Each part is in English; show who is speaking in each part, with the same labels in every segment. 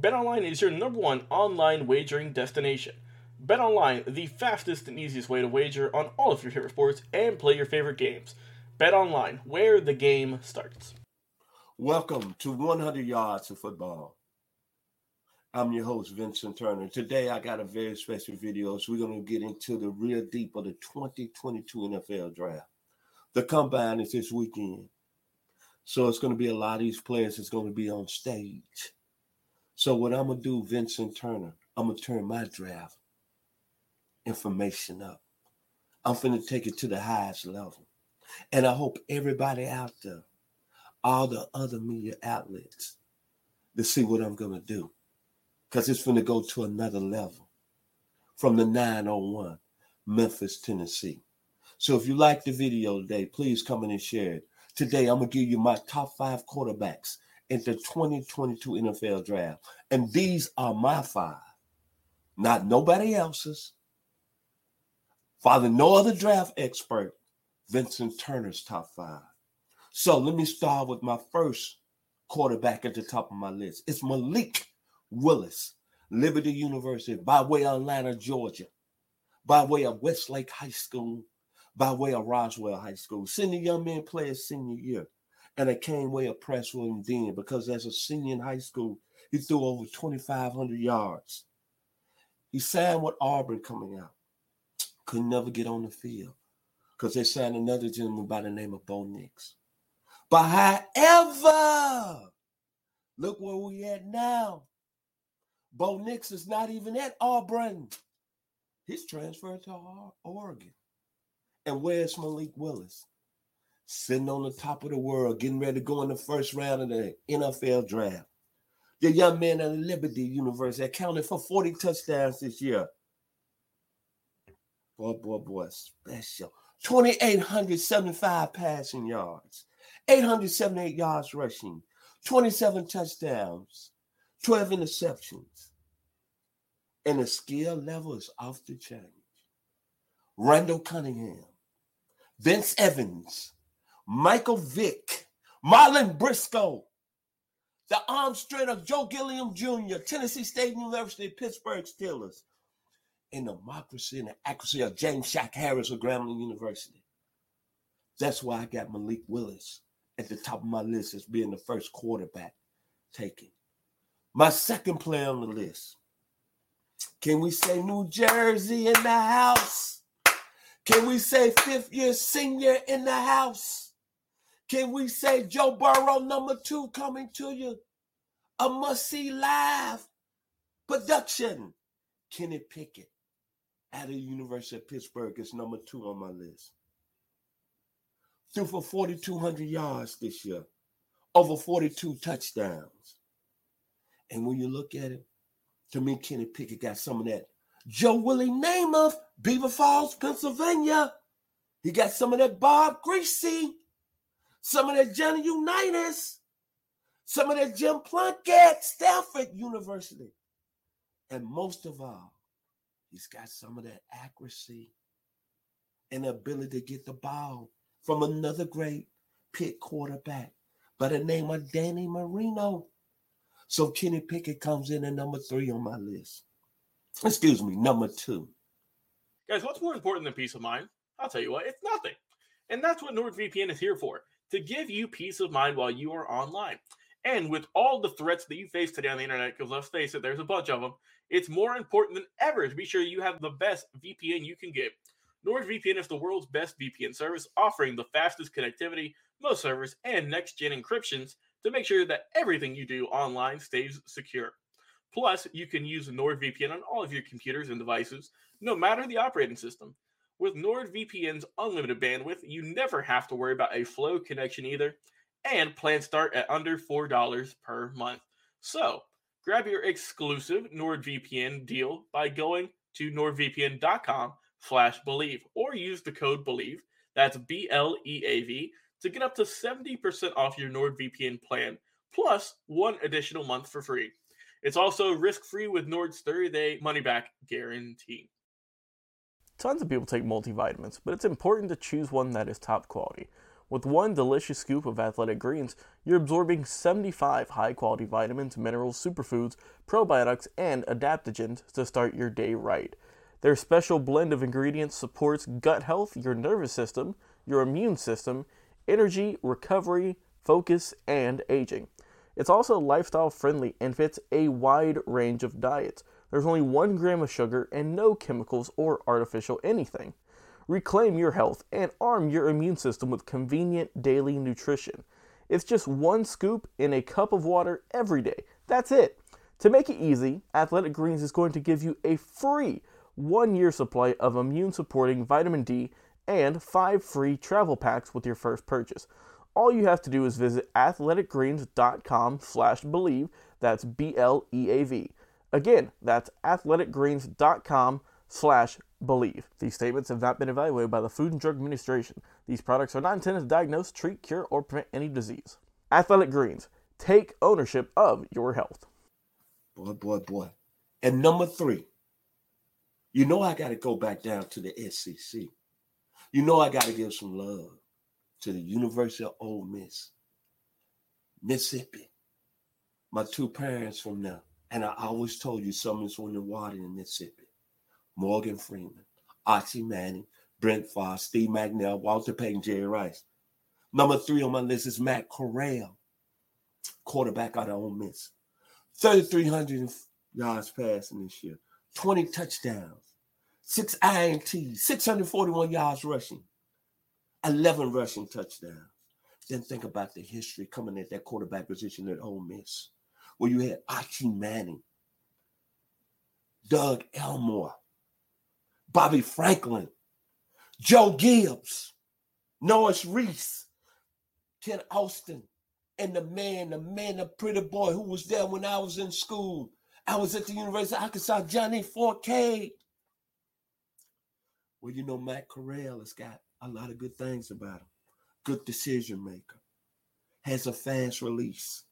Speaker 1: BetOnline is your number one online wagering destination. BetOnline, the fastest and easiest way to wager on all of your favorite sports and play your favorite games. BetOnline, where the game starts.
Speaker 2: Welcome to 100 Yards of Football. I'm your host, Vincent Turner. Today, I got a very special video. So, we're going to get into the real deep of the 2022 NFL draft. The combine is this weekend. So, it's going to be a lot of these players that's going to be on stage. So what I'm gonna do, Vincent Turner, I'm gonna turn my draft information up. I'm gonna take it to the highest level. And I hope everybody out there, all the other media outlets, to see what I'm gonna do. Because it's gonna go to another level from the 901, Memphis, Tennessee. So if you like the video today, please come in and share it. Today, I'm gonna give you my top five quarterbacks in the 2022 NFL draft. And these are my five, not nobody else's. Father, no other draft expert, Vincent Turner's top five. So let me start with my first quarterback at the top of my list. It's Malik Willis, Liberty University, by way of Atlanta, Georgia, by way of Westlake High School, by way of Roswell High School. Senior young man play his senior year. And I came way impressed with him then because as a senior in high school, he threw over 2,500 yards. He signed with Auburn coming out. Could never get on the field because they signed another gentleman by the name of Bo Nix. But however, look where we at now. Bo Nix is not even at Auburn. He's transferred to Oregon. And where's Malik Willis? Sitting on the top of the world, getting ready to go in the first round of the NFL draft. The young man at Liberty University accounted for 40 touchdowns this year. Boy, boy, boy, special. 2,875 passing yards, 878 yards rushing, 27 touchdowns, 12 interceptions. And the skill level is off the chain. Randall Cunningham, Vince Evans, Michael Vick, Marlon Briscoe, the arm strength of Joe Gilliam Jr., Tennessee State University, Pittsburgh Steelers, and the democracy and the accuracy of James Shack Harris of Grambling University. That's why I got Malik Willis at the top of my list as being the first quarterback taken. My second player on the list. Can we say New Jersey in the house? Can we say fifth year senior in the house? Can we say Joe Burrow number two coming to you? A must see live production. Kenny Pickett at the University of Pittsburgh is number two on my list. Threw for 4,200 yards this year, over 42 touchdowns. And when you look at it, to me, Kenny Pickett got some of that Joe Willie Namath, Beaver Falls, Pennsylvania. He got some of that Bob Griese some of that Johnny Unitas, some of that Jim Plunkett, Stanford University. And most of all, he's got some of that accuracy and ability to get the ball from another great pit quarterback by the name of Danny Marino. So Kenny Pickett comes in at number three on my list. Excuse me, number two.
Speaker 1: Guys, what's more important than peace of mind? I'll tell you what, it's nothing. And that's what NordVPN is here for to give you peace of mind while you are online. And with all the threats that you face today on the internet, because let's face it, there's a bunch of them, it's more important than ever to be sure you have the best VPN you can get. NordVPN is the world's best VPN service, offering the fastest connectivity, most servers, and next gen encryptions to make sure that everything you do online stays secure. Plus, you can use NordVPN on all of your computers and devices, no matter the operating system. With NordVPN's unlimited bandwidth, you never have to worry about a slow connection either, and plans start at under $4 per month. So, grab your exclusive NordVPN deal by going to nordvpn.com slash bleav or use the code bleav that's b-l-e-a-v to get up to 70% off your nordvpn plan plus one additional month for free it's also risk-free with nord's 30-day money-back guarantee
Speaker 3: tons of people take multivitamins but it's important to choose one that is top quality with one delicious scoop of athletic greens, you're absorbing 75 high quality vitamins, minerals, superfoods, probiotics, and adaptogens to start your day right. Their special blend of ingredients supports gut health, your nervous system, your immune system, energy, recovery, focus, and aging. It's also lifestyle friendly and fits a wide range of diets. There's only one gram of sugar and no chemicals or artificial anything. Reclaim your health and arm your immune system with convenient daily nutrition. It's just one scoop in a cup of water every day. That's it. To make it easy, Athletic Greens is going to give you a free one year supply of immune supporting vitamin D and five free travel packs with your first purchase. All you have to do is visit athleticgreens.com slash bleav. That's B L E A V. Again, that's athleticgreens.com slash bleav. These statements have not been evaluated by the Food and Drug Administration. These products are not intended to diagnose, treat, cure, or prevent any disease. Athletic Greens, take ownership of your health.
Speaker 2: Boy, boy, boy. And number three, you know I got to go back down to the SEC. You know I got to give some love to the University of Ole Miss, Mississippi. My two parents from there. And I always told you something's on the water in Mississippi. Morgan Freeman, Archie Manning, Brett Favre, Steve McNair, Walter Payton, Jerry Rice. Number three on my list is Matt Corral, quarterback out of Ole Miss. 3,300 yards passing this year, 20 touchdowns, six INTs, 641 yards rushing, 11 rushing touchdowns. Then think about the history coming at that quarterback position at Ole Miss, where you had Archie Manning, Doug Elmore, Bobby Franklin, Joe Gibbs, Norris Weese, Kent Austin, and the man, the man, the pretty boy who was there when I was in school. I was at the University of Arkansas, Johnny Forte. Well, you know, Matt Corral has got a lot of good things about him. Good decision maker, has a fast release,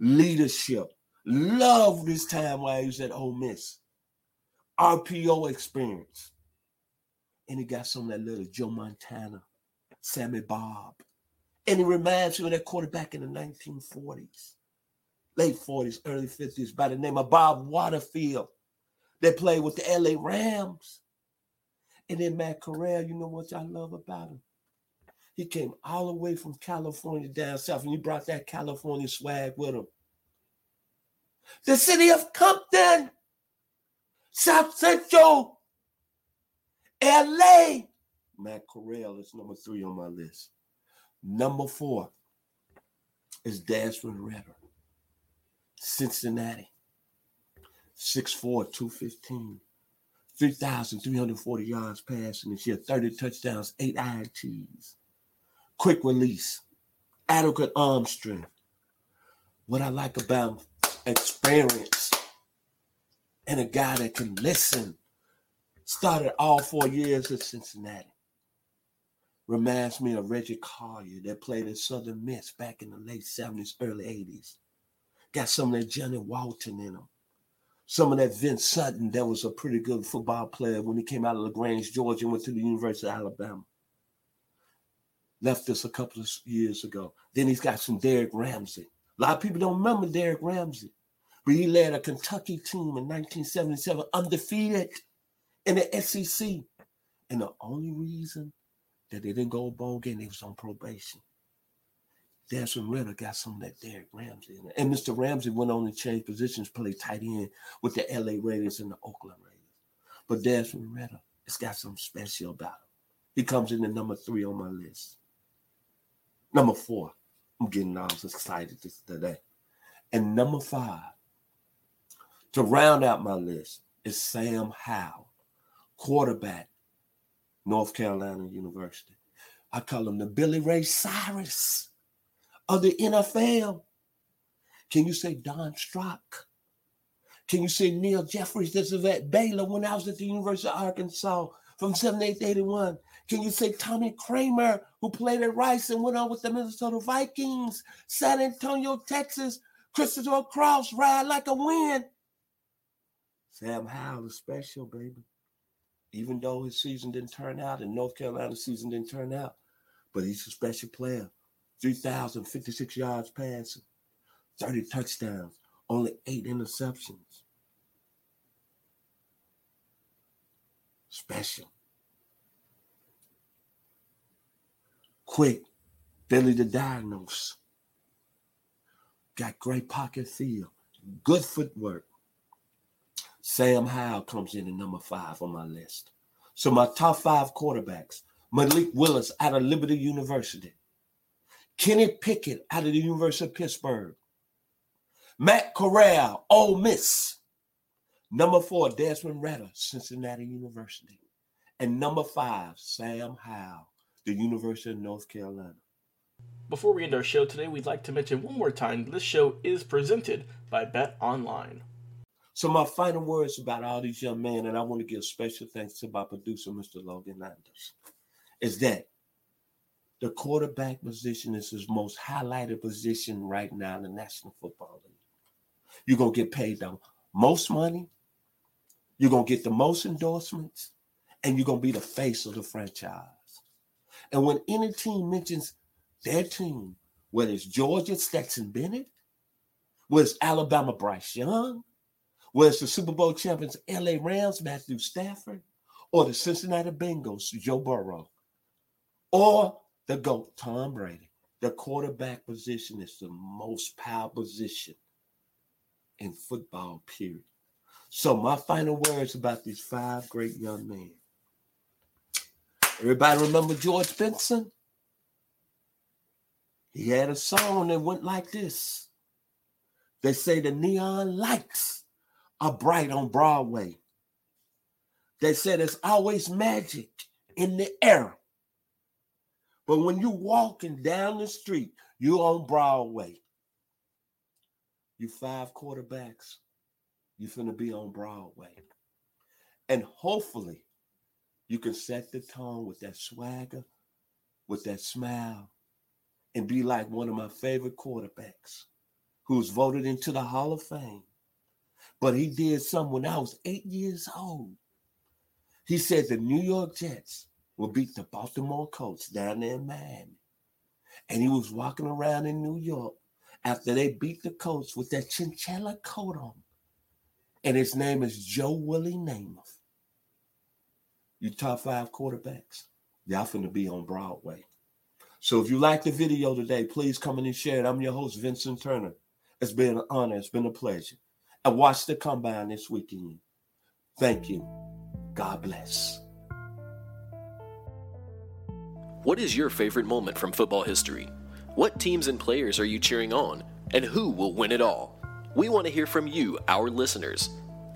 Speaker 2: leadership. Love this time while he was at Ole Miss. RPO experience. And he got some of that little Joe Montana, Sammy Baugh. And he reminds you of that quarterback in the 1940s, late 40s, early 50s, by the name of Bob Waterfield. They played with the LA Rams. And then Matt Corral, you know what I love about him? He came all the way from California down south, and he brought that California swag with him. The city of Compton South Central, LA. Matt Corral is number three on my list. Number four is Desmond Ridder, Cincinnati, 6'4, 215, 3,340 yards passing this year, 30 touchdowns, eight INTs, quick release, adequate arm strength. What I like about experience and a guy that can listen. Started all four years at Cincinnati. Reminds me of Reggie Collier that played at Southern Miss back in the late 70s, early 80s. Got some of that Johnny Walton in him. Some of that Vince Sutton that was a pretty good football player when he came out of LaGrange, Georgia, and went to the University of Alabama. Left us a couple of years ago. Then he's got some Derrick Ramsey. A lot of people don't remember Derrick Ramsey. But he led a Kentucky team in 1977 undefeated in the SEC. And the only reason that they didn't go a bowl game, they was on probation. Desmond Ridder got some of that Derrick Ramsey in. And Mr. Ramsey went on to change positions, play tight end with the LA Raiders and the Oakland Raiders. But Desmond Ridder, it's got something special about him. He comes in at number three on my list. Number four, I'm getting all excited today. And number five, to round out my list, is Sam Howell, quarterback, North Carolina University. I call him the Billy Ray Cyrus of the NFL. Can you say Don Strock? Can you say Neil Jeffries? This is at Baylor when I was at the University of Arkansas from 78 to 81. Can you say Tommy Kramer, who played at Rice and went on with the Minnesota Vikings, San Antonio, Texas, Christopher Cross, ride like a wind? Sam Howell is special, baby. Even though his season didn't turn out and North Carolina's season didn't turn out, but he's a special player. 3,056 yards passing, 30 touchdowns, only eight interceptions. Special. Quick, Billy the diagnose. Got great pocket feel, good footwork. Sam Howell comes in at number five on my list. So my top five quarterbacks, Malik Willis out of Liberty University, Kenny Pickett out of the University of Pittsburgh. Matt Corral, Ole Miss. Number four, Desmond Ridder, Cincinnati University. And number five, Sam Howell, the University of North Carolina.
Speaker 1: Before we end our show today, we'd like to mention one more time this show is presented by Bet Online.
Speaker 2: So my final words about all these young men, and I want to give special thanks to my producer, Mr. Logan Landers, is that the quarterback position is his most highlighted position right now in the National Football League. You're gonna get paid the most money, you're gonna get the most endorsements, and you're gonna be the face of the franchise. And when any team mentions their team, whether it's Georgia Stetson Bennett, whether it's Alabama Bryce Young, whether it's the Super Bowl champions LA Rams Matthew Stafford, or the Cincinnati Bengals Joe Burrow, or the GOAT, Tom Brady. The quarterback position is the most powerful position in football, period. So, my final words about these five great young men. Everybody remember George Benson? He had a song that went like this. They say the neon lights are bright on Broadway. They said there's always magic in the air. But when you're walking down the street, you're on Broadway. You five quarterbacks, you're going to be on Broadway. And hopefully you can set the tone with that swagger, with that smile, and be like one of my favorite quarterbacks who's voted into the Hall of Fame. But he did something when I was eight years old. He said the New York Jets will beat the Baltimore Colts down there in Miami. And he was walking around in New York after they beat the Colts with that chinchilla coat on. And his name is Joe Willie Namath. You top five quarterbacks. Y'all finna be on Broadway. So if you like the video today, please come in and share it. I'm your host, Vincent Turner. It's been an honor. It's been a pleasure. I watched the combine this weekend. Thank you. God bless.
Speaker 4: What is your favorite moment from football history? What teams and players are you cheering on? And who will win it all? We want to hear from you, our listeners.